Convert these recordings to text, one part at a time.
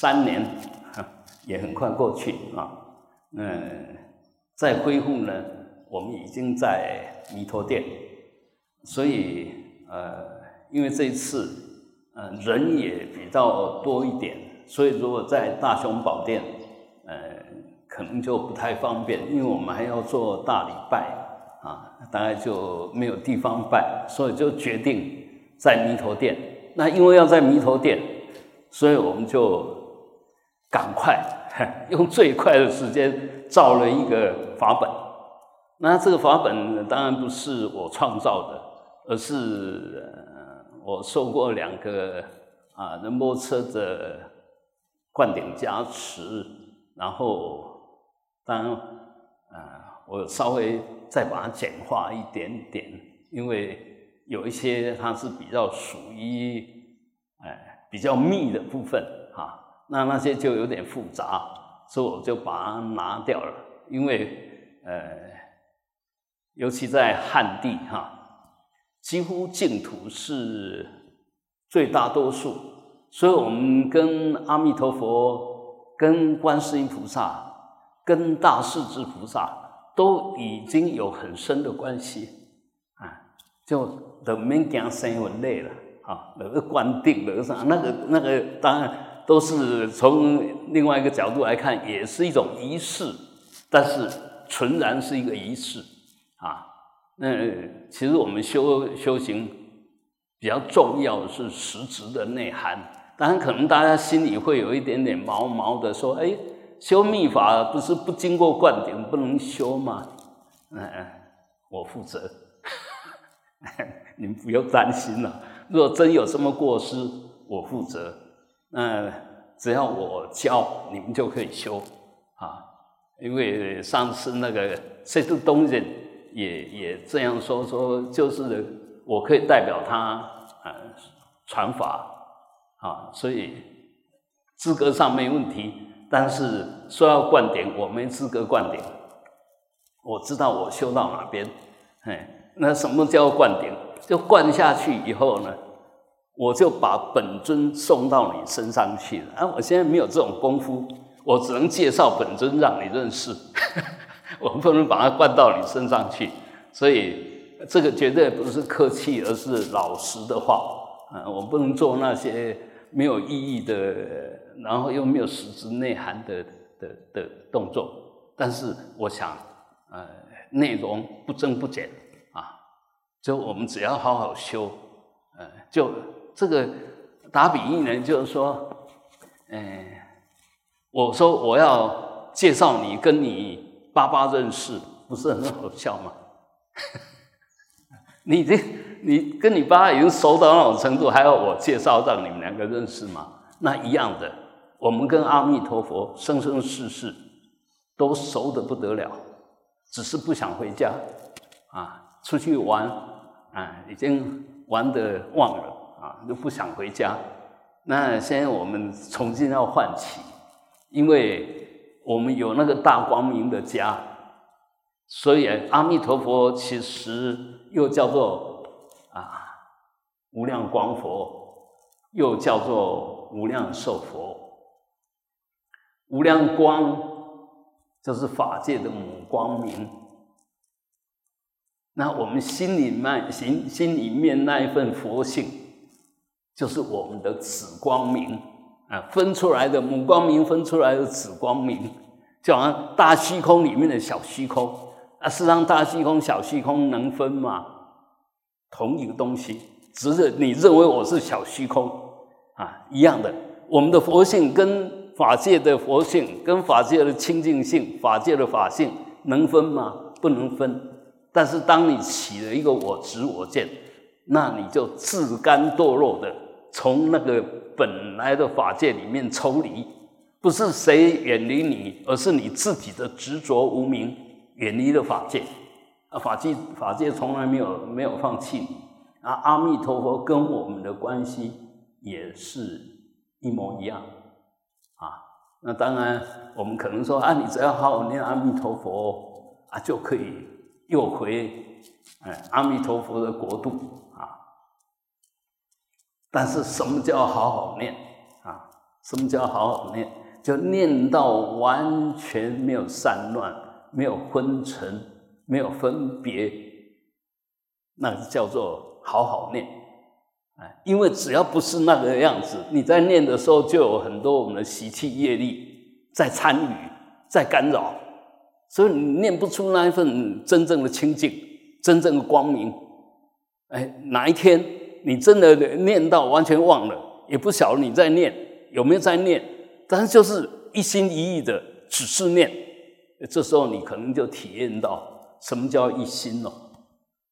三年也很快过去啊。嗯，再恢复呢，我们已经在弥陀殿，所以呃，因为这一次呃人也比较多一点，所以如果在大雄宝殿，呃，可能就不太方便，因为我们还要做大礼拜啊，大概就没有地方拜，所以就决定在弥陀殿。那因为要在弥陀殿，所以我们就赶快 用最快的时间造了一个法本。那这个法本当然不是我创造的，而是我受过两个啊仁波车的灌顶加持，然后当然啊我稍微再把它简化一点点，因为。有一些它是比较属于哎比较密的部分，那那些就有点复杂，所以我就把它拿掉了。因为呃，尤其在汉地哈，几乎净土是最大多数，所以我们跟阿弥陀佛、跟观世音菩萨、跟大势至菩萨都已经有很深的关系啊，就。都免惊生魂累了，啊，那个观定那个啥，那个那个当然都是从另外一个角度来看，也是一种仪式，但是纯然是一个仪式啊。那其实我们修修行比较重要的是实质的内涵。当然，可能大家心里会有一点点毛毛的，说：“哎，修密法不是不经过灌顶不能修吗？”嗯嗯，我负责。你们不用担心了。若真有什么过失，我负责。那只要我教，你们就可以修啊。因为上次那个这度东人也也这样说，说就是我可以代表他啊传法啊，所以资格上没问题。但是说要灌顶，我没资格灌顶。我知道我修到哪边，哎。那什么叫灌顶？就灌下去以后呢，我就把本尊送到你身上去了。啊，我现在没有这种功夫，我只能介绍本尊让你认识，我不能把它灌到你身上去。所以这个绝对不是客气，而是老实的话。啊，我不能做那些没有意义的，然后又没有实质内涵的的的动作。但是我想，呃，内容不增不减啊。就我们只要好好修，呃，就这个打比喻呢，就是说，嗯，我说我要介绍你跟你爸爸认识，不是很好笑吗？你这你跟你爸爸已经熟到那种程度，还要我介绍让你们两个认识吗？那一样的，我们跟阿弥陀佛生生世世都熟的不得了，只是不想回家啊。出去玩，啊，已经玩的忘了啊，就不想回家。那现在我们重新要唤起，因为我们有那个大光明的家，所以阿弥陀佛其实又叫做啊无量光佛，又叫做无量寿佛。无量光就是法界的母光明。那我们心里面心心里面那一份佛性，就是我们的紫光明啊，分出来的母光明分出来的紫光明，就好像大虚空里面的小虚空啊。事实上，大虚空、小虚空能分吗？同一个东西，只是你认为我是小虚空啊，一样的。我们的佛性跟法界的佛性，跟法界的清净性、法界的法性能分吗？不能分。但是，当你起了一个我执我见，那你就自甘堕落的从那个本来的法界里面抽离，不是谁远离你，而是你自己的执着无明远离了法界。啊，法界法界从来没有没有放弃你。啊，阿弥陀佛跟我们的关系也是一模一样。啊，那当然我们可能说啊，你只要好好念阿弥陀佛啊，就可以。又回哎阿弥陀佛的国度！但是什么叫好好念啊？什么叫好好念？就念到完全没有散乱，没有昏沉，没有分别，那叫做好好念。哎，因为只要不是那个样子，你在念的时候就有很多我们的习气业力在参与，在干扰，所以你念不出那一份真正的清净，真正的光明。哎，哪一天你真的念到完全忘了，也不晓得你在念有没有在念。但是就是一心一意的只是念，这时候你可能就体验到什么叫一心哦，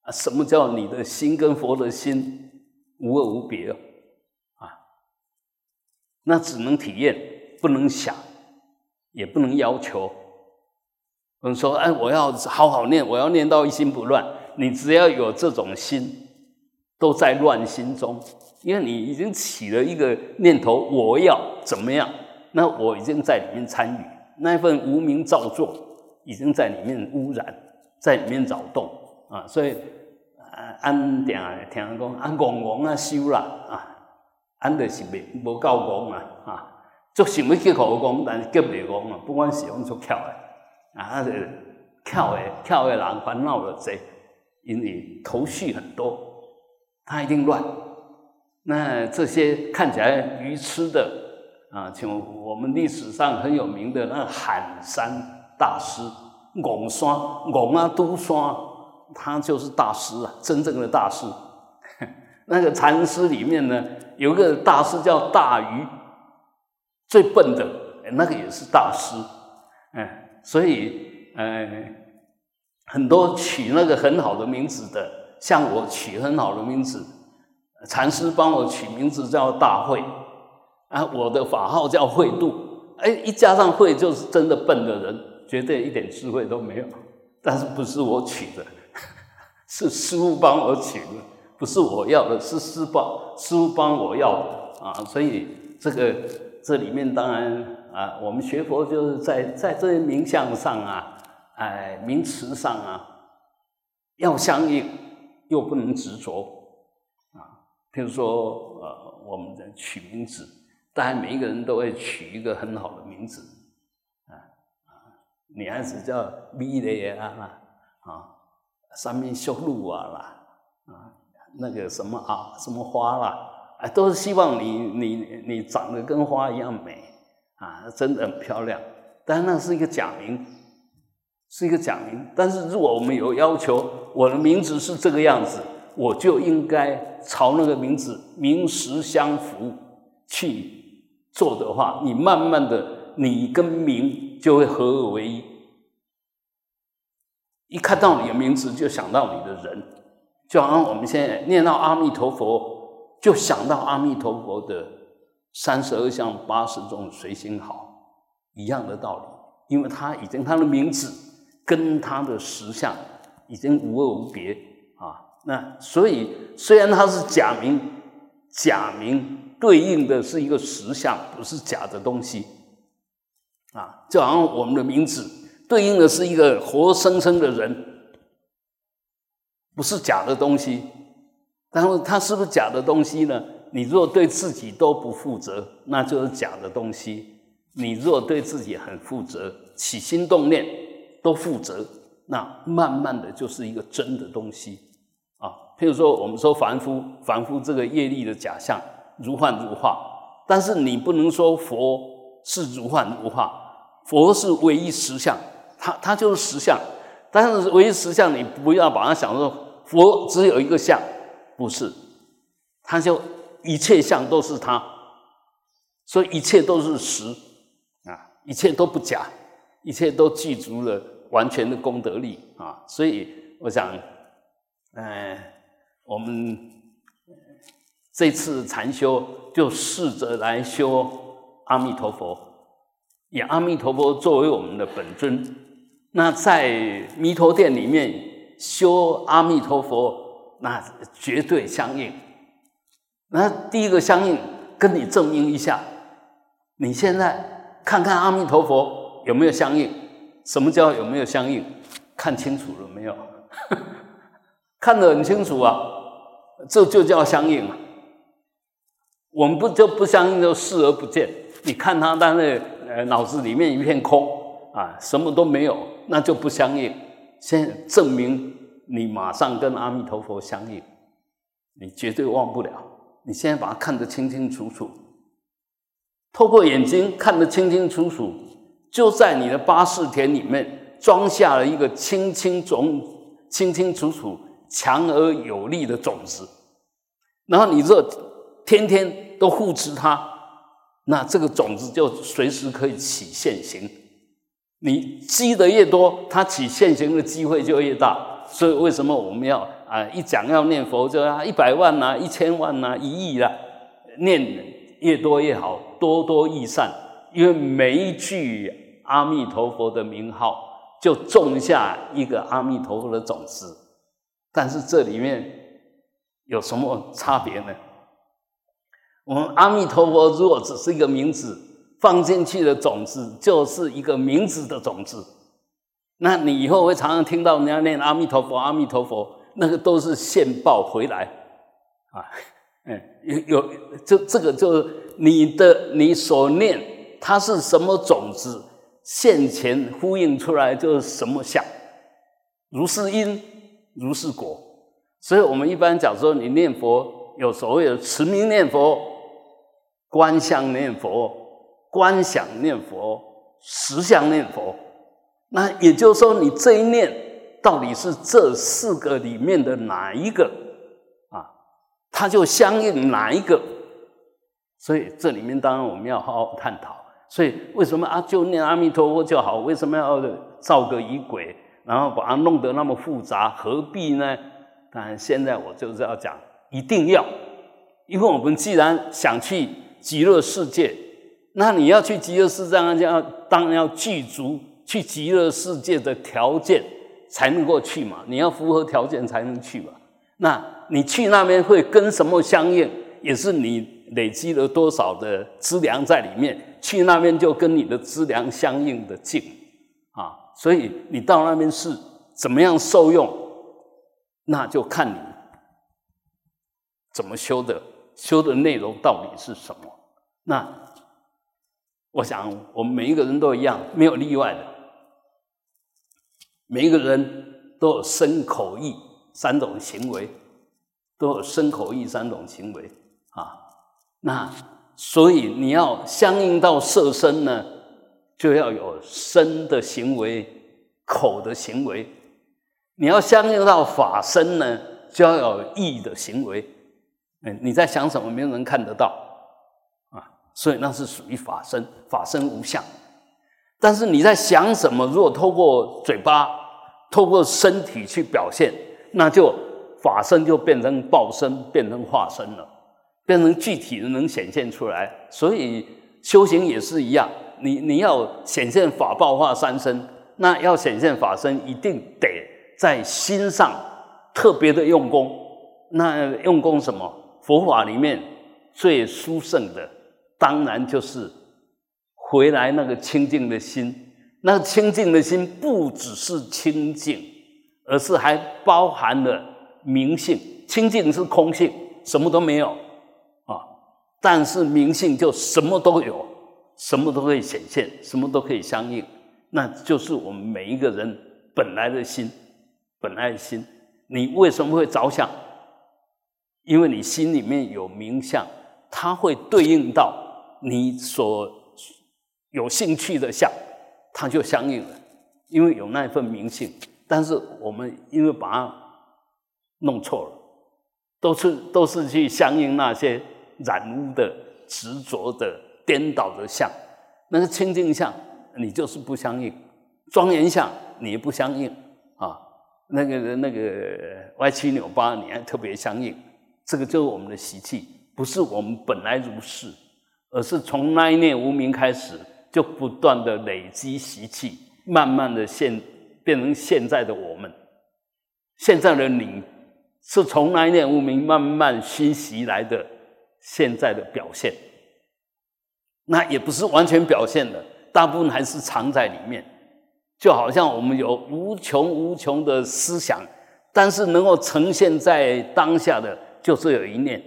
啊，什么叫你的心跟佛的心无二无别哦，啊，那只能体验，不能想，也不能要求。我们说，哎，我要好好念，我要念到一心不乱。你只要有这种心，都在乱心中，因为你已经起了一个念头，我要怎么样？那我已经在里面参与，那一份无名造作已经在里面污染，在里面扰动。啊，所以，安定听讲，安戆戆啊修啦啊，安就是未无够戆啊啊，就想要去好戆，但是结未戆啊，不管是用做巧的啊，是巧的巧的人烦恼的多，因为头绪很多，他一定乱。那这些看起来愚痴的。啊，请我们历史上很有名的那喊山大师，拱山拱啊都山，他就是大师啊，真正的大师。那个禅师里面呢，有个大师叫大愚，最笨的，那个也是大师。哎，所以，呃，很多取那个很好的名字的，像我取很好的名字，禅师帮我取名字叫大慧。啊，我的法号叫慧度，哎，一加上慧就是真的笨的人，绝对一点智慧都没有。但是不是我取的，是师傅帮我取的，不是我要的，是师帮师傅帮我要的啊。所以这个这里面当然啊，我们学佛就是在在这些名相上啊，哎，名词上啊，要相应，又不能执着啊。譬如说呃，我们的取名字。当然，每一个人都会取一个很好的名字，啊啊，女孩子叫米蕾啊，啊，上面绣路啊啦，啊，那个什么啊，什么花啦，啊，都是希望你你你长得跟花一样美，啊，真的很漂亮。但那是一个假名，是一个假名。但是如果我们有要求，我的名字是这个样子，我就应该朝那个名字名实相符去。做的话，你慢慢的，你跟名就会合而为一。一看到你的名字，就想到你的人，就好像我们现在念到阿弥陀佛，就想到阿弥陀佛的三十二相八十种随心好一样的道理，因为他已经他的名字跟他的实相已经无二无别啊。那所以虽然他是假名，假名。对应的是一个实相，不是假的东西，啊，就好像我们的名字对应的是一个活生生的人，不是假的东西。然后它是不是假的东西呢？你若对自己都不负责，那就是假的东西；你若对自己很负责，起心动念都负责，那慢慢的就是一个真的东西啊。譬如说，我们说凡夫，凡夫这个业力的假象。如幻如化，但是你不能说佛是如幻如化，佛是唯一实相，它它就是实相。但是唯一实相，你不要把它想说佛只有一个相，不是，它就一切相都是它，所以一切都是实啊，一切都不假，一切都具足了完全的功德力啊。所以我想，嗯，我们。这次禅修就试着来修阿弥陀佛，以阿弥陀佛作为我们的本尊。那在弥陀殿里面修阿弥陀佛，那绝对相应。那第一个相应，跟你证明一下，你现在看看阿弥陀佛有没有相应？什么叫有没有相应？看清楚了没有？看得很清楚啊，这就叫相应。我们不就不相应，就视而不见，你看他，但是呃脑子里面一片空啊，什么都没有，那就不相应。现在证明你马上跟阿弥陀佛相应，你绝对忘不了。你现在把它看得清清楚楚，透过眼睛看得清清楚楚，就在你的八世田里面装下了一个清清种、清清楚楚、强而有力的种子。然后你这天天都护持它，那这个种子就随时可以起现行。你积的越多，它起现行的机会就越大。所以为什么我们要？啊，一讲要念佛，就要一百万呐，一千万呐，一亿啦，念越多越好，多多益善。因为每一句阿弥陀佛的名号，就种下一个阿弥陀佛的种子。但是这里面有什么差别呢？我们阿弥陀佛如果只是一个名字，放进去的种子就是一个名字的种子。那你以后会常常听到人家念阿弥陀佛，阿弥陀佛。那个都是现报回来，啊，嗯，有有，这这个就是你的你所念，它是什么种子，现前呼应出来就是什么相，如是因，如是果。所以我们一般讲说，你念佛有所谓的持名念佛、观相念佛、观想念佛、实相念佛，那也就是说，你这一念。到底是这四个里面的哪一个啊？它就相应哪一个？所以这里面当然我们要好好探讨。所以为什么啊？就念阿弥陀佛就好？为什么要造个仪轨，然后把它弄得那么复杂？何必呢？当然，现在我就是要讲，一定要，因为我们既然想去极乐世界，那你要去极乐世界，就要当然要具足去极乐世界的条件。才能够去嘛？你要符合条件才能去嘛？那你去那边会跟什么相应？也是你累积了多少的资粮在里面？去那边就跟你的资粮相应的进啊！所以你到那边是怎么样受用？那就看你怎么修的，修的内容到底是什么？那我想我们每一个人都一样，没有例外的。每一个人都有身口意三种行为，都有身口意三种行为啊。那所以你要相应到色身呢，就要有身的行为、口的行为；你要相应到法身呢，就要有意的行为。嗯，你在想什么，没有人看得到啊。所以那是属于法身，法身无相。但是你在想什么？如果透过嘴巴、透过身体去表现，那就法身就变成报身，变成化身了，变成具体的能显现出来。所以修行也是一样，你你要显现法报化三身，那要显现法身，一定得在心上特别的用功。那用功什么？佛法里面最殊胜的，当然就是回来那个清净的心。那清净的心不只是清净，而是还包含了明性。清净是空性，什么都没有。但是明性就什么都有，什么都可以显现，什么都可以相应。那就是我们每一个人本来的心，本来的心。你为什么会着相？因为你心里面有明相，它会对应到你所有兴趣的相。它就相应了，因为有那份明性，但是我们因为把它弄错了，都是都是去相应那些染污的、执着的、颠倒的相，那个清净相你就是不相应，庄严相你也不相应啊，那个那个歪七扭八你还特别相应，这个就是我们的习气，不是我们本来如是，而是从那一念无名开始。就不断的累积习气，慢慢的现变成现在的我们。现在的你是从那一念无名慢慢熏习来的，现在的表现，那也不是完全表现的，大部分还是藏在里面。就好像我们有无穷无穷的思想，但是能够呈现在当下的，就是有一念，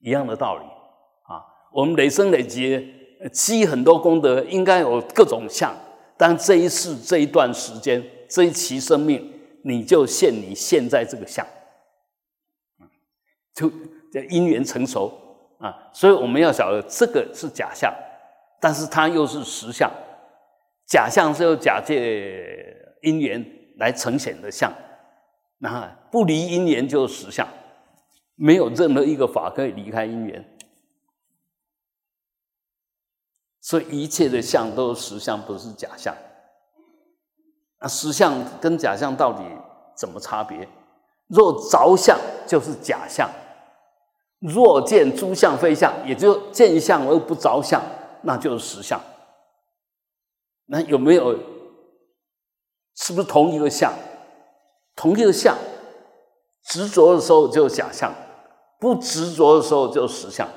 一样的道理啊。我们累生累劫积很多功德，应该有各种相。但这一世这一段时间这一期生命，你就现你现在这个相，就因缘成熟啊。所以我们要晓得，这个是假象，但是它又是实相。假象是由假借因缘来呈现的相，那不离因缘就是实相，没有任何一个法可以离开因缘。所以一切的相都是实相，不是假象。那实相跟假象到底怎么差别？若着相就是假相，若见诸相非相，也就见相而不着相，那就是实相。那有没有？是不是同一个相？同一个相，执着的时候就假象，不执着的时候就实相。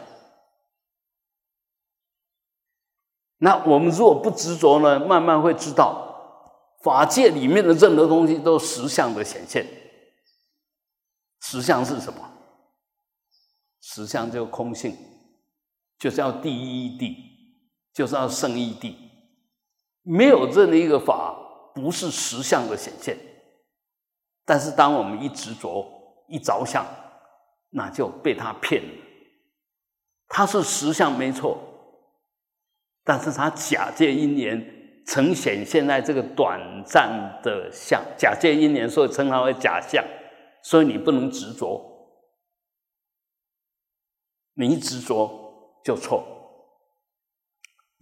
那我们如果不执着呢，慢慢会知道，法界里面的任何东西都是实相的显现。实相是什么？实相就空性，就是要第一地，就是要圣义地。没有任何一个法不是实相的显现。但是当我们一执着、一着相，那就被他骗了。他是实相没错。但是他假借因缘呈现现在这个短暂的相，假借因缘，所以称它为假象。所以你不能执着，你一执着就错。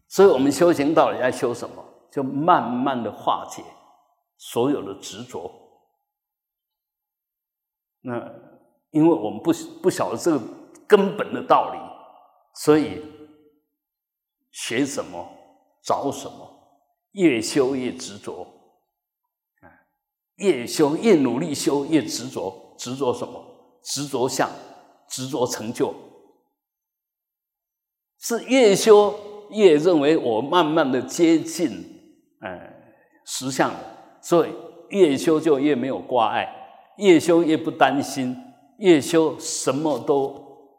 所以我们修行到底要修什么？就慢慢的化解所有的执着。那因为我们不不晓得这个根本的道理，所以。学什么找什么，越修越执着，啊，越修越努力修越执着，执着什么？执着相，执着成就，是越修越认为我慢慢的接近，呃，实相所以越修就越没有挂碍，越修越不担心，越修什么都，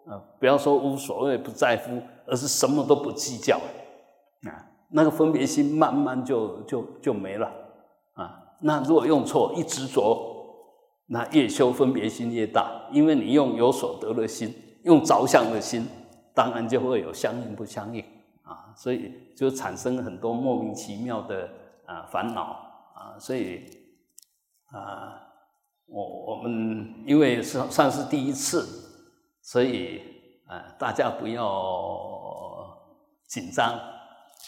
呃，不要说无所谓不在乎。而是什么都不计较，啊，那个分别心慢慢就就就没了，啊，那如果用错一执着，那越修分别心越大，因为你用有所得的心，用着相的心，当然就会有相应不相应，啊，所以就产生很多莫名其妙的啊烦恼，啊，所以啊，我我们因为是算是第一次，所以。啊，大家不要紧张，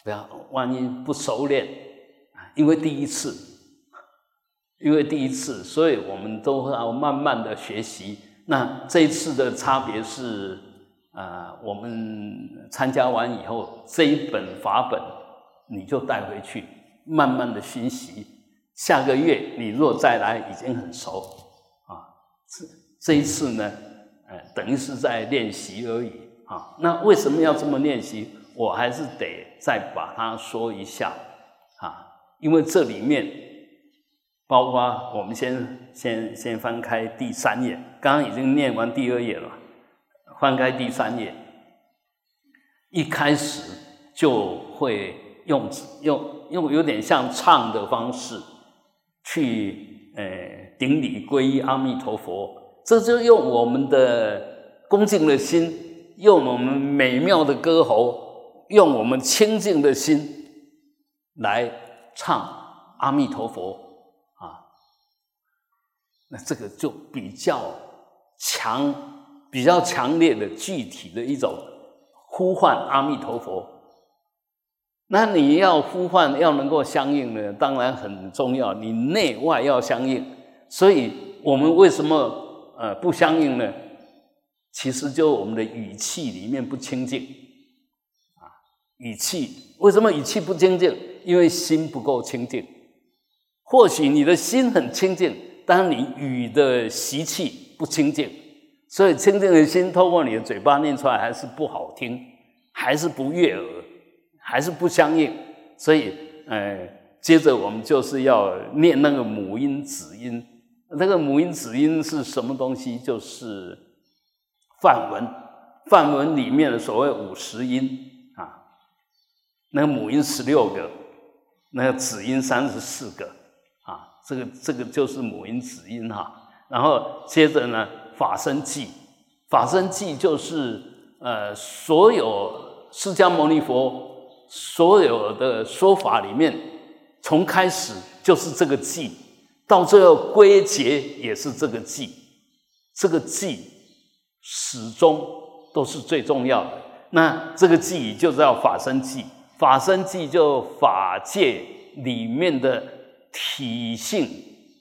不要万一不熟练，因为第一次，因为第一次，所以我们都要慢慢的学习。那这一次的差别是，啊，我们参加完以后，这一本法本你就带回去，慢慢的学习。下个月你若再来，已经很熟啊。这这一次呢？呃，等于是在练习而已啊。那为什么要这么练习？我还是得再把它说一下啊。因为这里面包括我们先先先翻开第三页，刚刚已经念完第二页了，翻开第三页，一开始就会用用用有点像唱的方式去呃顶礼皈依阿弥陀佛。这就用我们的恭敬的心，用我们美妙的歌喉，用我们清净的心来唱阿弥陀佛啊。那这个就比较强、比较强烈的具体的一种呼唤阿弥陀佛。那你要呼唤要能够相应呢，当然很重要，你内外要相应。所以我们为什么？呃，不相应呢，其实就我们的语气里面不清净啊。语气为什么语气不清净？因为心不够清净。或许你的心很清净，但你语的习气不清净，所以清净的心透过你的嘴巴念出来还是不好听，还是不悦耳，还是不相应。所以，呃，接着我们就是要念那个母音、子音。那个母音子音是什么东西？就是梵文，梵文里面的所谓五十音啊，那个母音十六个，那个子音三十四个啊，这个这个就是母音子音哈。然后接着呢，法身记，法身记就是呃，所有释迦牟尼佛所有的说法里面，从开始就是这个记，到最后归结也是这个记，这个记始终都是最重要的。那这个记就叫法身记，法身记就法界里面的体性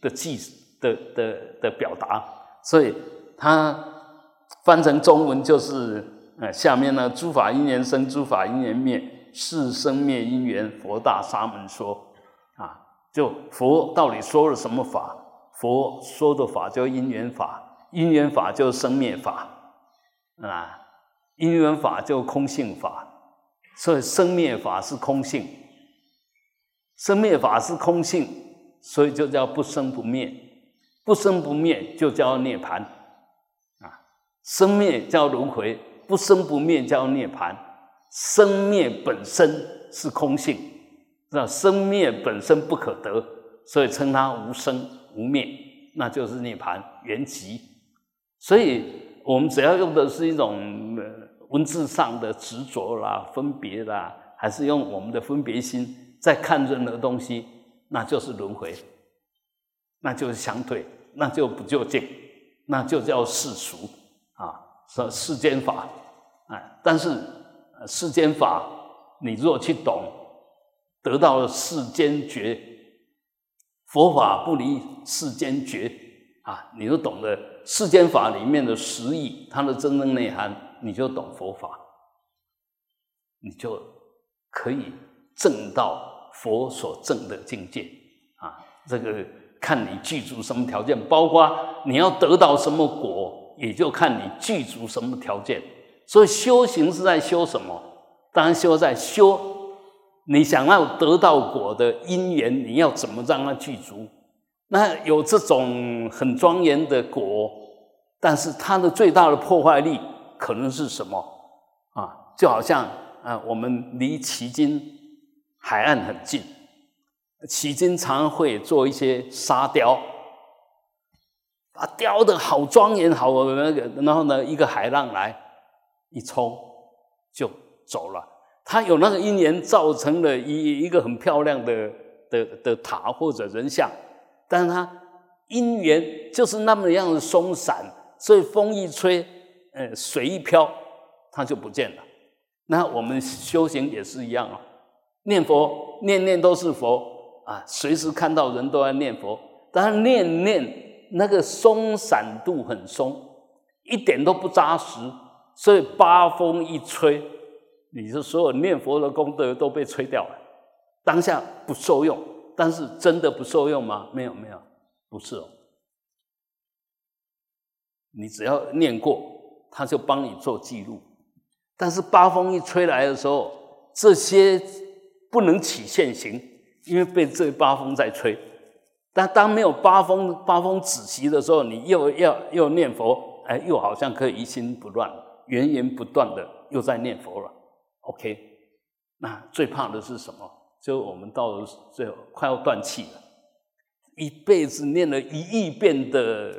的记。的的的表达，所以它翻成中文就是，呃，下面呢，诸法因缘生，诸法因缘灭，是生灭因缘，佛大沙门说，啊，就佛到底说了什么法？佛说的法叫因缘法，因缘法就是生灭法，啊，因缘法就空性法，所以生灭法是空性，生灭法是空性，所以就叫不生不灭。不生不灭就叫涅槃，生灭叫轮回，不生不灭叫涅槃。生灭本身是空性，那生灭本身不可得，所以称它无生无灭，那就是涅槃原极。所以我们只要用的是一种文字上的执着啦、分别啦，还是用我们的分别心在看任何东西，那就是轮回，那就是相对。那就不就近，那就叫世俗，是世间法啊。但是世间法，你若去懂，得到了世间觉，佛法不离世间觉啊。你就懂得世间法里面的实义，它的真正内涵，你就懂佛法，你就可以证到佛所证的境界啊。这个。看你具足什么条件，包括你要得到什么果，也就看你具足什么条件。所以修行是在修什么？当然修在修你想要得到果的因缘，你要怎么让它具足？那有这种很庄严的果，但是它的最大的破坏力可能是什么？啊，就好像啊，我们离奇经海岸很近。迄今常会做一些沙雕，啊雕的好庄严，好那个，然后呢，一个海浪来一冲就走了。它有那个因缘造成了一一个很漂亮的的的塔或者人像，但是它因缘就是那么样的松散，所以风一吹，呃，水一飘，它就不见了。那我们修行也是一样啊，念佛念念都是佛。啊，随时看到人都在念佛，但是念念那个松散度很松，一点都不扎实，所以八风一吹，你的所有念佛的功德都被吹掉了，当下不受用。但是真的不受用吗？没有，没有，不是哦。你只要念过，他就帮你做记录。但是八风一吹来的时候，这些不能起现行。因为被这八风在吹，但当没有八风八风止息的时候，你又要又念佛，哎，又好像可以一心不乱，源源不断的又在念佛了。OK，那最怕的是什么？就我们到最后快要断气了，一辈子念了一亿遍的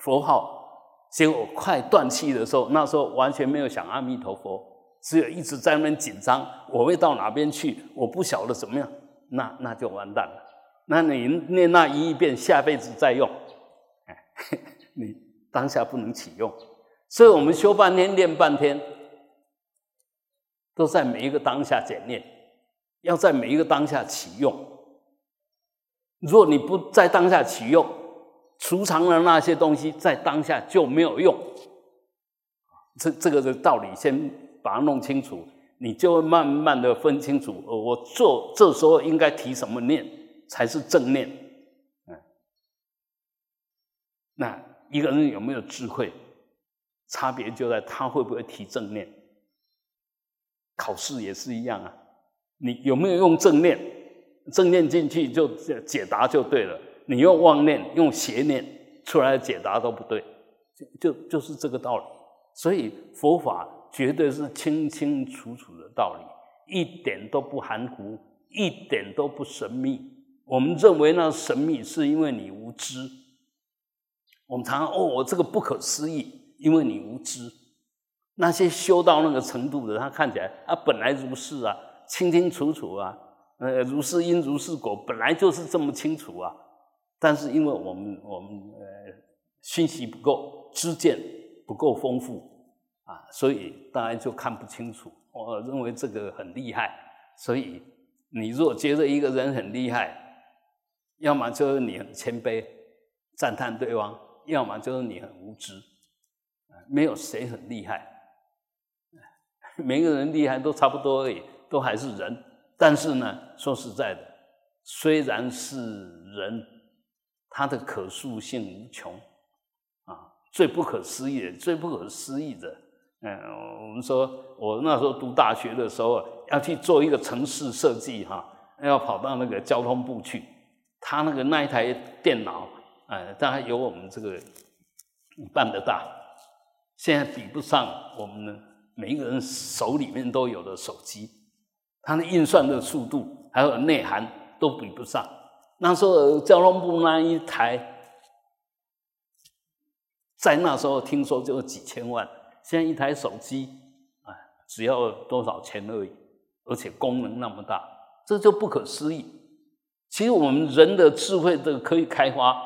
佛号，结果快断气的时候，那时候完全没有想阿弥陀佛，只有一直在那边紧张，我会到哪边去？我不晓得怎么样。那那就完蛋了。那你念那一亿遍，下辈子再用，你当下不能启用。所以我们修半天、练半天，都在每一个当下检念，要在每一个当下启用。如果你不在当下启用，储藏的那些东西，在当下就没有用。这这个的道理，先把它弄清楚。你就会慢慢的分清楚，我做这时候应该提什么念才是正念，嗯，那一个人有没有智慧，差别就在他会不会提正念。考试也是一样啊，你有没有用正念？正念进去就解答就对了，你用妄念、用邪念出来解答都不对，就就就是这个道理。所以佛法。绝对是清清楚楚的道理，一点都不含糊，一点都不神秘。我们认为那神秘，是因为你无知。我们常常哦，这个不可思议，因为你无知。那些修到那个程度的，他看起来啊，本来如是啊，清清楚楚啊，呃，如是因如是果，本来就是这么清楚啊。但是因为我们我们呃信息不够，知见不够丰富啊，所以大家就看不清楚。我认为这个很厉害，所以你若觉得一个人很厉害，要么就是你很谦卑，赞叹对方；要么就是你很无知，没有谁很厉害。每个人厉害都差不多而已，都还是人。但是呢，说实在的，虽然是人，他的可塑性无穷啊。最不可思议的，最不可思议的，嗯，我们说，我那时候读大学的时候，要去做一个城市设计哈，要跑到那个交通部去，他那个那一台电脑，哎，大概有我们这个一半的大，现在比不上我们。每一个人手里面都有的手机，它的运算的速度还有内涵都比不上。那时候交通部那一台，在那时候听说就几千万，现在一台手机啊，只要多少钱而已，而且功能那么大，这就不可思议。其实我们人的智慧的可以开发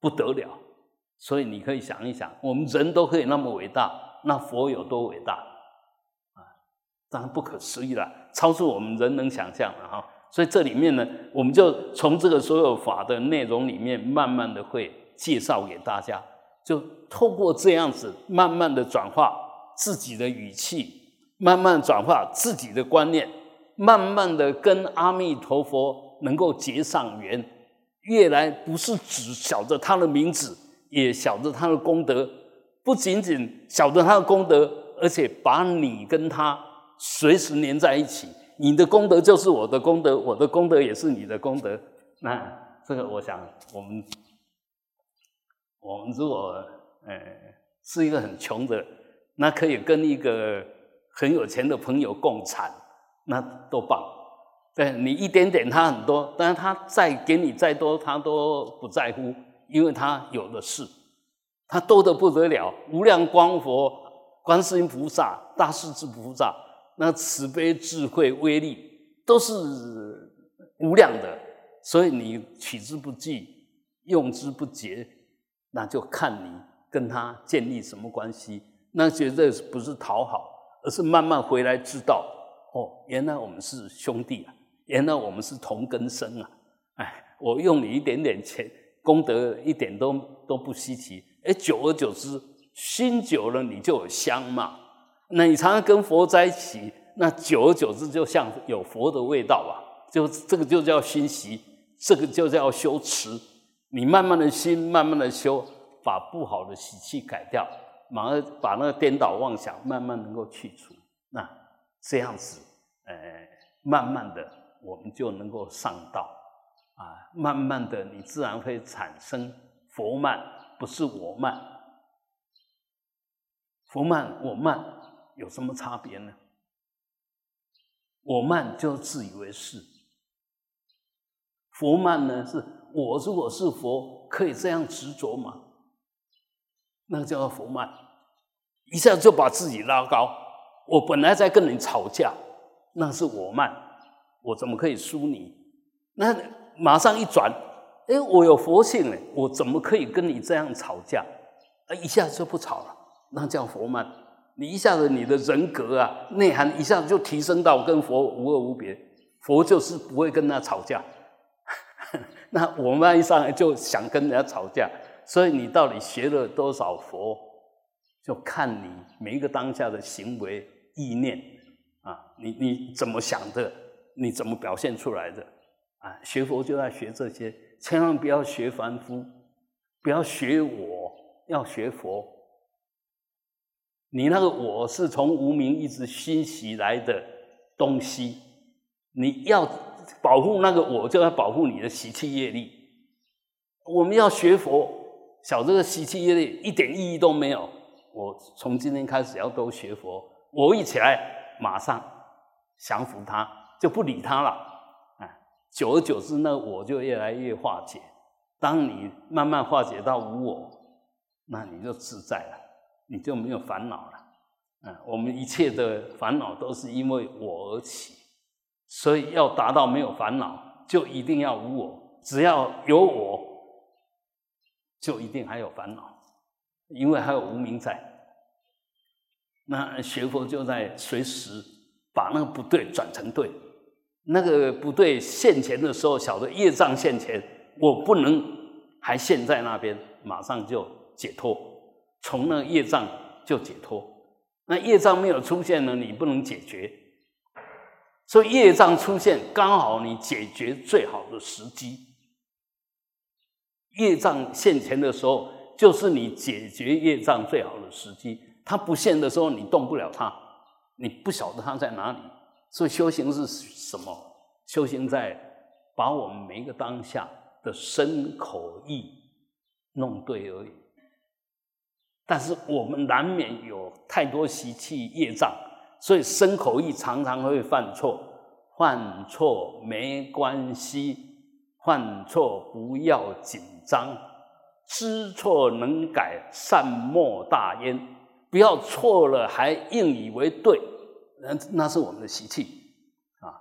不得了，所以你可以想一想，我们人都可以那么伟大。那佛有多伟大啊？当然不可思议了，超出我们人能想象的哈。所以这里面呢，我们就从这个所有法的内容里面，慢慢的会介绍给大家，就透过这样子，慢慢的转化自己的语气，慢慢转化自己的观念，慢慢的跟阿弥陀佛能够结上缘，越来不是只晓得他的名字，也晓得他的功德。不仅仅晓得他的功德，而且把你跟他随时连在一起。你的功德就是我的功德，我的功德也是你的功德。那这个，我想我们我们如果呃是一个很穷的，那可以跟一个很有钱的朋友共产，那多棒！对你一点点，他很多，但是他再给你再多，他都不在乎，因为他有的是。他多得不得了，无量光佛、观世音菩萨、大势至菩萨，那慈悲、智慧、威力都是无量的。所以你取之不尽，用之不竭，那就看你跟他建立什么关系。那绝对不是讨好，而是慢慢回来知道，哦，原来我们是兄弟啊，原来我们是同根生啊。哎，我用你一点点钱，功德一点都都不稀奇。哎，久而久之，心久了，你就有香嘛。那你常常跟佛在一起，那久而久之，就像有佛的味道吧。就这个就叫熏习，这个就叫修持。你慢慢的心，慢慢的修，把不好的习气改掉，马上把那个颠倒妄想慢慢能够去除。那这样子，呃，慢慢的，我们就能够上道啊。慢慢的，你自然会产生佛慢。不是我慢，佛慢我慢有什么差别呢？我慢就自以为是，佛慢呢是我如果是佛，可以这样执着吗？那个叫做佛慢，一下就把自己拉高。我本来在跟你吵架，那是我慢，我怎么可以输你？那马上一转。哎，我有佛性哎，我怎么可以跟你这样吵架？啊，一下子就不吵了，那叫佛慢。你一下子你的人格啊内涵一下子就提升到跟佛无二无别，佛就是不会跟他吵架。那我们一上来就想跟人家吵架，所以你到底学了多少佛，就看你每一个当下的行为意念啊，你你怎么想的，你怎么表现出来的啊？学佛就要学这些。千万不要学凡夫，不要学我，要学佛。你那个我是从无名一直熏习来的东西，你要保护那个我，就要保护你的习气业力。我们要学佛，小这个习气业力一点意义都没有。我从今天开始要都学佛，我一起来，马上降服他，就不理他了。啊，久而久之，那我就越来越化解。当你慢慢化解到无我，那你就自在了，你就没有烦恼了。嗯，我们一切的烦恼都是因为我而起，所以要达到没有烦恼，就一定要无我。只要有我，就一定还有烦恼，因为还有无名在。那学佛就在随时把那个不对转成对，那个不对现前的时候，晓得业障现前，我不能还现在那边，马上就解脱，从那业障就解脱。那业障没有出现呢，你不能解决，所以业障出现刚好你解决最好的时机。业障现前的时候，就是你解决业障最好的时机。它不现的时候，你动不了它，你不晓得它在哪里。所以修行是什么？修行在把我们每一个当下的身口意弄对而已。但是我们难免有太多习气业障，所以身口意常常会犯错。犯错没关系，犯错不要紧张，知错能改，善莫大焉。不要错了还硬以为对，那那是我们的习气啊。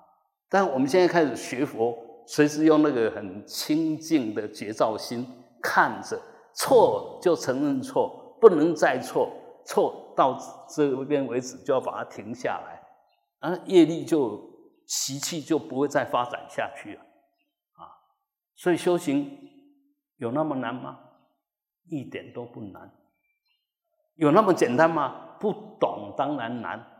但我们现在开始学佛，随时用那个很清净的觉照心看着错就承认错，不能再错，错到这边为止就要把它停下来，啊，业力就习气就不会再发展下去了啊。所以修行有那么难吗？一点都不难。有那么简单吗？不懂当然难，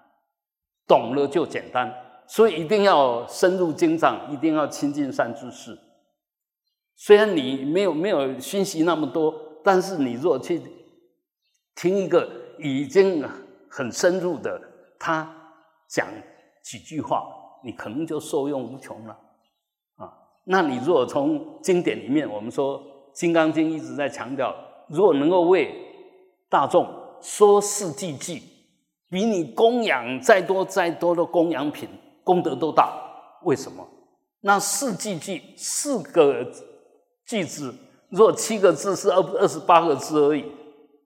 懂了就简单。所以一定要深入经藏，一定要亲近善知识。虽然你没有没有熏习那么多，但是你若去听一个已经很深入的，他讲几句话，你可能就受用无穷了啊。那你如果从经典里面，我们说《金刚经》一直在强调，如果能够为大众。说四季季，比你供养再多再多的供养品功德都大。为什么？那四季季四个句子，若七个字是二二十八个字而已，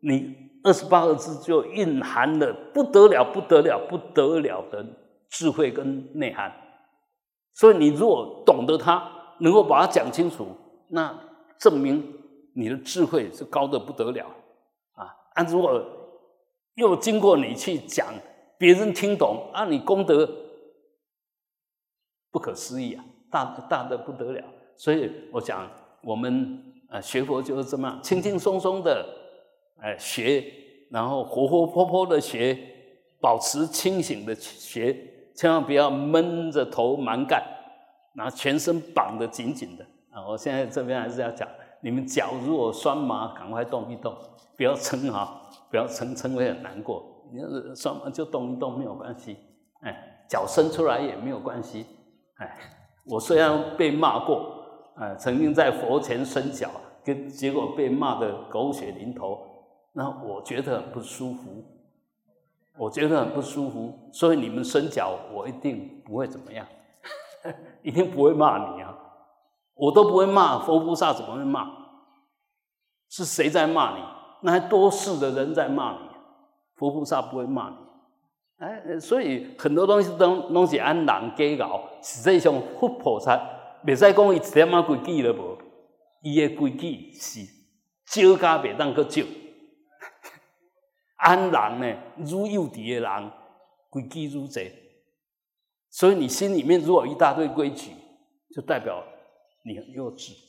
你二十八个字就蕴含了不得了、不得了、不得了的智慧跟内涵。所以你若懂得它，能够把它讲清楚，那证明你的智慧是高的不得了啊！啊，如果又经过你去讲，别人听懂啊，你功德不可思议啊，大大的不得了。所以我讲，我们呃学佛就是这么，轻轻松松的哎学，然后活活泼泼的学，保持清醒的学，千万不要闷着头蛮干，然后全身绑得紧紧的啊。我现在这边还是要讲，你们脚如果酸麻，赶快动一动，不要撑啊。不要撑撑会很难过，你要是双就动一动没有关系，哎，脚伸出来也没有关系，哎，我虽然被骂过，哎，曾经在佛前伸脚，跟结果被骂的狗血淋头，那我觉得很不舒服，我觉得很不舒服，所以你们伸脚，我一定不会怎么样，一定不会骂你啊，我都不会骂佛菩萨，怎么会骂？是谁在骂你？那还多事的人在骂你，佛菩萨不会骂你，哎，所以很多东西都拢是按人计较，实际上佛菩萨未使讲伊一点仔规矩了无，伊的规矩是少加袂当搁少，按人呢，如幼稚的人规矩如贼，所以你心里面如果一大堆规矩，就代表你很幼稚。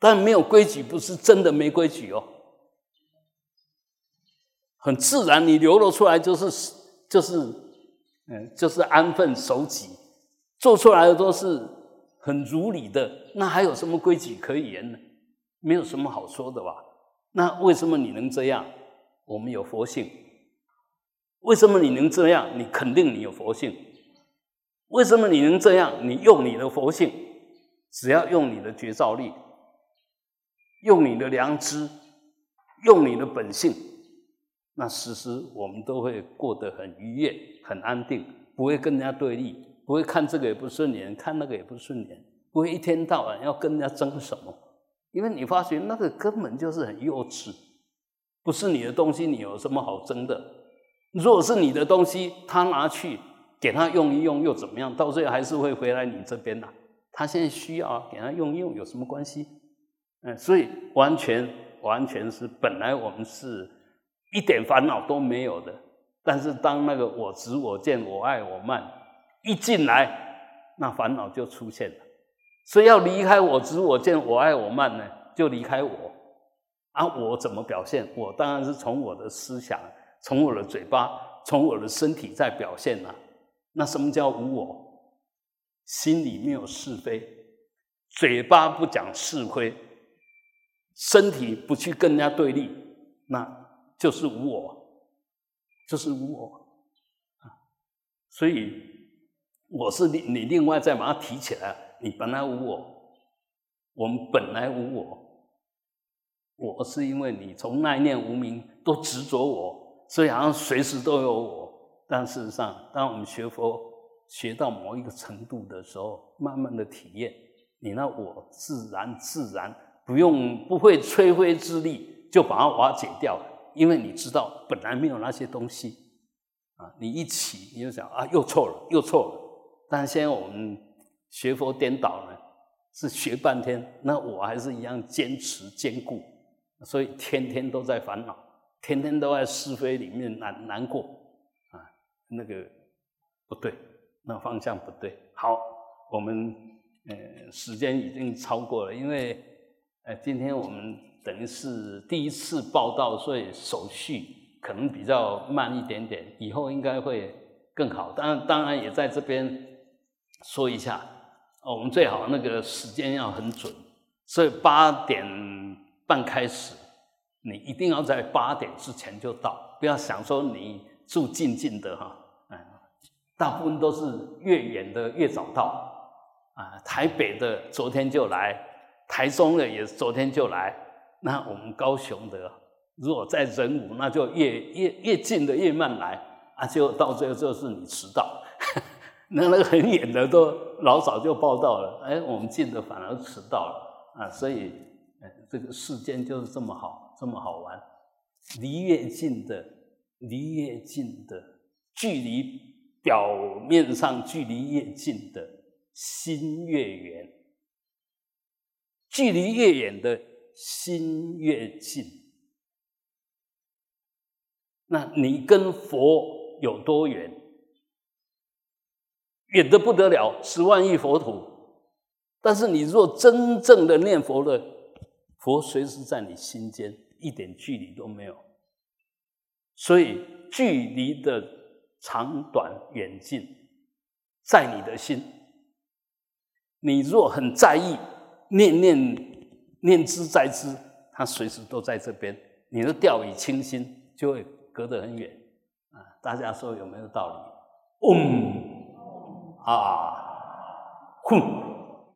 但没有规矩不是真的没规矩哦，很自然，你流露出来就是就是，嗯，就是安分守己，做出来的都是很如理的，那还有什么规矩可言呢？没有什么好说的吧？那为什么你能这样？我们有佛性。为什么你能这样？你肯定你有佛性。为什么你能这样？你用你的佛性，只要用你的觉照力。用你的良知，用你的本性，那时时我们都会过得很愉悦、很安定，不会跟人家对立，不会看这个也不顺眼，看那个也不顺眼，不会一天到晚要跟人家争什么，因为你发觉那个根本就是很幼稚，不是你的东西，你有什么好争的？如果是你的东西，他拿去给他用一用又怎么样？到最后还是会回来你这边呐。他现在需要啊，给他用一用有什么关系？嗯，所以完全完全是本来我们是一点烦恼都没有的，但是当那个我执我见我爱我慢一进来，那烦恼就出现了。所以要离开我执我见我爱我慢呢，就离开我。啊，我怎么表现？我当然是从我的思想。从我的嘴巴，从我的身体在表现呐。那什么叫无我？心里没有是非，嘴巴不讲是非，身体不去跟人家对立，那就是无我，就是无我啊。所以我是你，你另外再把它提起来。你本来无我，我们本来无我，我是因为你从那一念无名都执着我。所以好像随时都有我，但事实上，当我们学佛学到某一个程度的时候，慢慢的体验，你那我自然自然不用不会吹灰之力就把它瓦解掉，因为你知道本来没有那些东西啊，你一起你就想啊又错了又错了，但是现在我们学佛颠倒了，是学半天，那我还是一样坚持坚固，所以天天都在烦恼。天天都在是非里面难难过啊，那个不对，那方向不对。好，我们呃时间已经超过了，因为今天我们等于是第一次报道，所以手续可能比较慢一点点，以后应该会更好。当然，当然也在这边说一下，我们最好那个时间要很准，所以八点半开始。你一定要在八点之前就到，不要想说你住近近的哈，嗯，大部分都是越远的越早到，啊，台北的昨天就来，台中的也昨天就来，那我们高雄的如果在人武，那就越越越近的越慢来，啊，就到最后就是你迟到，那那个很远的都老早就报道了，哎，我们近的反而迟到了，啊，所以，这个世间就是这么好。这么好玩，离越近的，离越近的，距离表面上距离越近的心越远，距离越远的心越近。那你跟佛有多远？远的不得了，十万亿佛土。但是你若真正的念佛了，佛随时在你心间。一点距离都没有，所以距离的长短远近在你的心。你若很在意，念念念之在之，他随时都在这边。你的掉以轻心，就会隔得很远啊！大家说有没有道理？嗡啊，哼。